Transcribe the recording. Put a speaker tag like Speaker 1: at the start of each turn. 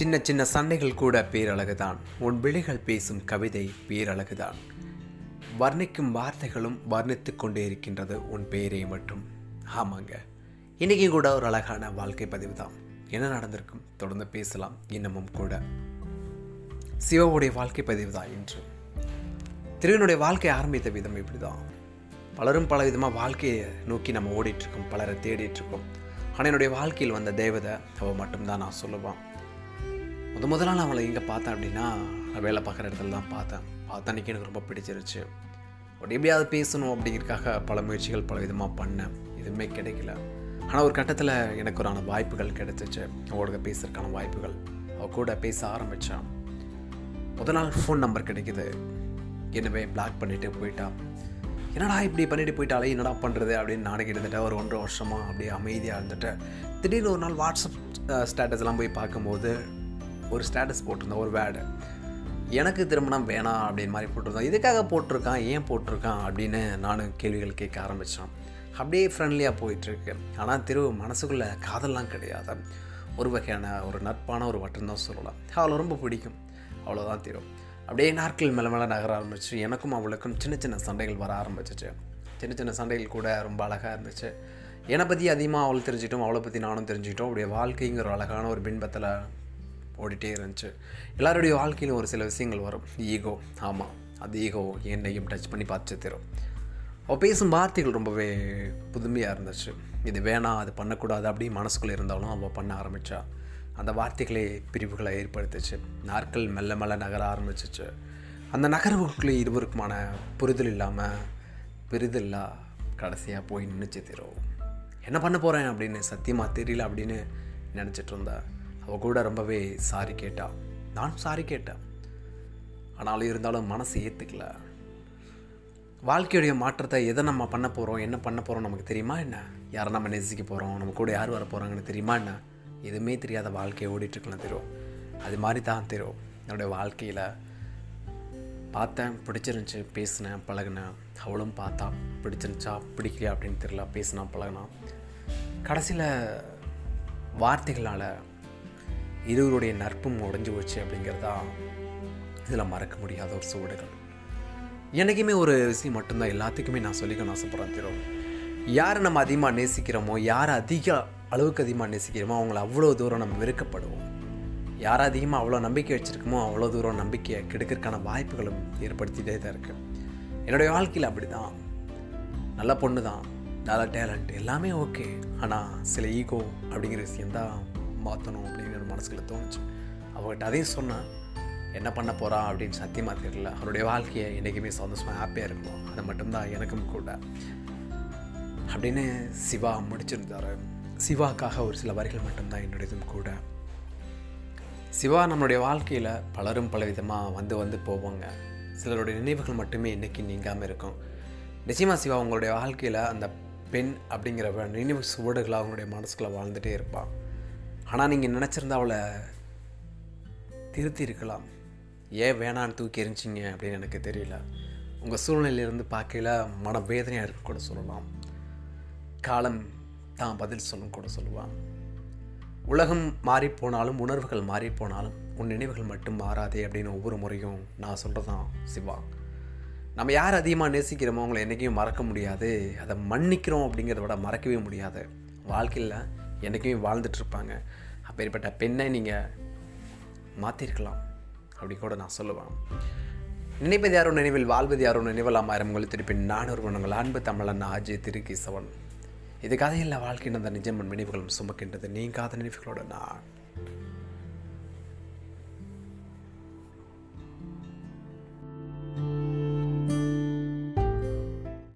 Speaker 1: சின்ன சின்ன சண்டைகள் கூட பேரழகுதான். உன் விழிகள் பேசும் கவிதை பேரழகுதான். வர்ணிக்கும் வார்த்தைகளும் வர்ணித்து கொண்டே இருக்கின்றது உன் பெயரை மட்டும். ஆமாங்க. இன்றைக்கி கூட ஒரு அழகான வாழ்க்கை பதிவு தான் என்ன நடந்திருக்கும்? தொடர்ந்து பேசலாம். இன்னமும் கூட. சிவாவுடைய வாழ்க்கை பதிவு தான் இன்று. திருவனுடைய வாழ்க்கை ஆரம்பித்த விதம் இப்படி தான் பலரும் பல விதமாக வாழ்க்கையை நோக்கி நம்ம ஓடிட்டுருக்கோம் பலரை தேடிட்டுருக்கோம் ஆனால் என்னுடைய வாழ்க்கையில் வந்த தேவதை அவள் மட்டும்தான் நான் சொல்லுவான். முத முதல்ல நான் அவளை எங்கே பார்த்தேன் அப்படின்னா நான் வேலை பார்க்குற இடத்துல தான் பார்த்தேன். பார்த்த அன்றைக்கி எனக்கு ரொம்ப பிடிச்சிருச்சு. அப்படி எப்படியாவது பேசணும் அப்படிங்கிறதுக்காக பல முயற்சிகள் பல விதமாக பண்ணேன். எதுவுமே கிடைக்கல. ஆனால் ஒரு கட்டத்தில் எனக்கு ஒரு வாய்ப்புகள் கிடைச்சிச்சு. அவங்களோட பேசுறதுக்கான வாய்ப்புகள். அவள் கூட பேச ஆரம்பித்தான் முதல் நாள் ஃபோன் நம்பர் கிடைக்குது. என்னவே பிளாக் பண்ணிவிட்டு போயிட்டா. என்னடா இப்படி பண்ணிட்டு போயிட்டாலே என்னடா பண்ணுறது அப்படின்னு நானே கிட்டத்தட்ட ஒரு ஒன்றரை வருஷமாக அப்படியே அமைதியாக இருந்துட்டு திடீர்னு ஒரு நாள் வாட்ஸ்அப் ஸ்டேட்டஸ்லாம் போய் பார்க்கும்போது ஒரு ஸ்டேட்டஸ் போட்டிருந்தேன் ஒரு வேர்டு எனக்கு திருமணம் வேணாம் அப்படின்னு மாதிரி போட்டிருந்தோம். இதுக்காக போட்டிருக்கான் ஏன் போட்டிருக்கான் அப்படின்னு நானும் கேள்விகள் கேட்க ஆரம்பித்தான் அப்படியே ஃப்ரெண்ட்லியாக போயிட்டுருக்கு. ஆனால் திரு மனசுக்குள்ளே காதல்லாம் கிடையாது. ஒரு வகையான ஒரு நட்பான ஒரு வட்டம் தான் சொல்லலாம். அவளை ரொம்ப பிடிக்கும். அவ்வளோதான் தீரும் அப்படியே நாட்கள் மேலே மேலே நகர ஆரம்பிச்சு எனக்கும் அவளுக்கும் சின்ன சின்ன சண்டைகள் வர ஆரம்பிச்சிச்சு. சின்ன சின்ன சண்டைகள் கூட ரொம்ப அழகாக இருந்துச்சு. என்னை பற்றி அதிகமாக அவள் தெரிஞ்சிட்டோம் அவளை பற்றி நானும் தெரிஞ்சுக்கிட்டோம் அப்படியே வாழ்க்கைங்கிற ஒரு அழகான ஒரு பின்பத்தில் ஓடிட்டே இருந்துச்சு. எல்லாருடைய வாழ்க்கையிலும் ஒரு சில விஷயங்கள் வரும். ஈகோ ஆமாம் அது ஈகோ என்னையும் டச் பண்ணி பார்த்து தரும். அவள் பேசும் வார்த்தைகள் ரொம்பவே புதுமையாக இருந்துச்சு. இது வேணாம் அது பண்ணக்கூடாது அப்படி மனசுக்குள்ளே இருந்தாலும் அவள் பண்ண ஆரம்பித்தா அந்த வார்த்தைகளே பிரிவுகளை ஏற்படுத்துச்சு. நாட்கள் மெல்ல மெல்ல நகர ஆரம்பிச்சிச்சு. அந்த நகர்வுக்குள்ளே இருவருக்குமான புரிதல் இல்லாமல் பெரிதில்லா கடைசியாக போய் நினச்சி தரும். என்ன பண்ண போகிறேன் அப்படின்னு சத்தியமாக தெரியல அப்படின்னு நினச்சிட்டு இருந்தா அவள் கூட ரொம்பவே சாரி கேட்டா. நானும் சாரி கேட்டேன். ஆனாலும் இருந்தாலும் மனசு ஏற்றுக்கல வாழ்க்கையுடைய மாற்றத்தை எதை நம்ம பண்ண போகிறோம் என்ன பண்ண போகிறோம் நமக்கு தெரியுமா என்ன? யாரை நம்ம நேசிக்க போகிறோம் நம்ம கூட யார் வர போகிறாங்கன்னு தெரியுமா என்ன? எதுவுமே தெரியாத வாழ்க்கையை ஓடிட்டுருக்கலாம் தெரியும் அது மாதிரி தான் தெரியும் என்னுடைய வாழ்க்கையில் பார்த்தேன் பிடிச்சிருந்துச்சி பேசினேன் பழகினேன். அவளும் பார்த்தா பிடிச்சிருந்துச்சா பிடிக்கலையா அப்படின்னு தெரியல பேசினா பழகினா. கடைசியில் வார்த்தைகளால் இருவருடைய நட்பும் உடஞ்சி போச்சு அப்படிங்கிறதா இதில் மறக்க முடியாத ஒரு சூடுகள். எனக்குமே ஒரு விஷயம் மட்டும்தான். எல்லாத்துக்குமே நான் சொல்லிக்கணும் ஆசைப்பட்றேன் தெரியும் யாரை நம்ம அதிகமாக நேசிக்கிறோமோ யாரை அதிக அளவுக்கு அதிகமாக நேசிக்கிறோமோ அவங்கள அவ்வளோ தூரம் நம்ம வெறுக்கப்படுவோம். யார் அதிகமாக அவ்வளோ நம்பிக்கை வச்சுருக்கோமோ அவ்வளோ தூரம் நம்பிக்கையை கெடுக்கிறதுக்கான வாய்ப்புகளும் ஏற்படுத்திகிட்டே தான் இருக்குது என்னுடைய வாழ்க்கையில் அப்படி தான் நல்ல பொண்ணு தான் நல்ல டேலண்ட் எல்லாமே ஓகே. ஆனால் சில ஈகோ அப்படிங்கிற விஷயந்தான் மாற்றணும் அப்படிங்கிற மனசுக்குள்ள தோணுச்சு. அவங்ககிட்ட அதையும் சொன்னால் என்ன பண்ண போகிறா அப்படின்னு சத்தியமாக தெரியல. அவருடைய வாழ்க்கையை என்றைக்குமே சந்தோஷமாக ஹாப்பியாக இருக்கணும் அது மட்டும்தான் எனக்கும் கூட. அப்படின்னு சிவா முடிச்சிருந்தார். சிவாக்காக ஒரு சில வரிகள் மட்டும்தான் என்னுடையதும் கூட. சிவா நம்மளுடைய வாழ்க்கையில் பலரும் பலவிதமாக வந்து வந்து போவாங்க. சிலருடைய நினைவுகள் மட்டுமே இன்றைக்கி நீங்காமல் இருக்கும். நிச்சயமாக சிவா உங்களுடைய வாழ்க்கையில் அந்த பெண் அப்படிங்கிற நினைவு சுவடுகளாக அவங்களுடைய மனசுக்குள்ளே வாழ்ந்துகிட்டே இருப்பான். ஆனால் நீங்கள் நினச்சிருந்தா அவளை திருத்தி இருக்கலாம் ஏன் வேணான்னு தூக்கி எரிஞ்சிங்க அப்படின்னு எனக்கு தெரியல. உங்கள் சூழ்நிலையிலேருந்து பார்க்கல மன வேதனையாக இருக்க கூட சொல்லலாம். காலம் தான் பதில் சொல்லும் கூட சொல்லுவான். உலகம் மாறிப்போனாலும் உணர்வுகள் மாறிப்போனாலும் உன் நினைவுகள் மட்டும் மாறாதே அப்படின்னு ஒவ்வொரு முறையும் நான் சொல்கிறதான் சிவா. நம்ம யார் அதிகமாக நேசிக்கிறோமோ அவங்கள என்றைக்கும் மறக்க முடியாது. அதை மன்னிக்கிறோம் அப்படிங்கிறத விட மறக்கவே முடியாது. வாழ்க்கையில் என்றைக்குமே வாழ்ந்துட்டுருப்பாங்க அப்பேற்பட்ட பெண்ணை நீங்கள் மாற்றிருக்கலாம் அப்படி கூட நான் சொல்லுவேன். நினைப்பது யாரோ நினைவில் வாழ்வது யாரோ நினைவலாம் ஆயிரம் உங்கள் திருப்பி நானூறு குணங்கள் அன்பு தமிழன் அஜய் திருக்கீசவன். இது கதையில் வாழ்க்கையின் அந்த நிஜமன் நினைவுகளும் சுமக்கின்றது. நீங்காத நினைவுகளோட நான்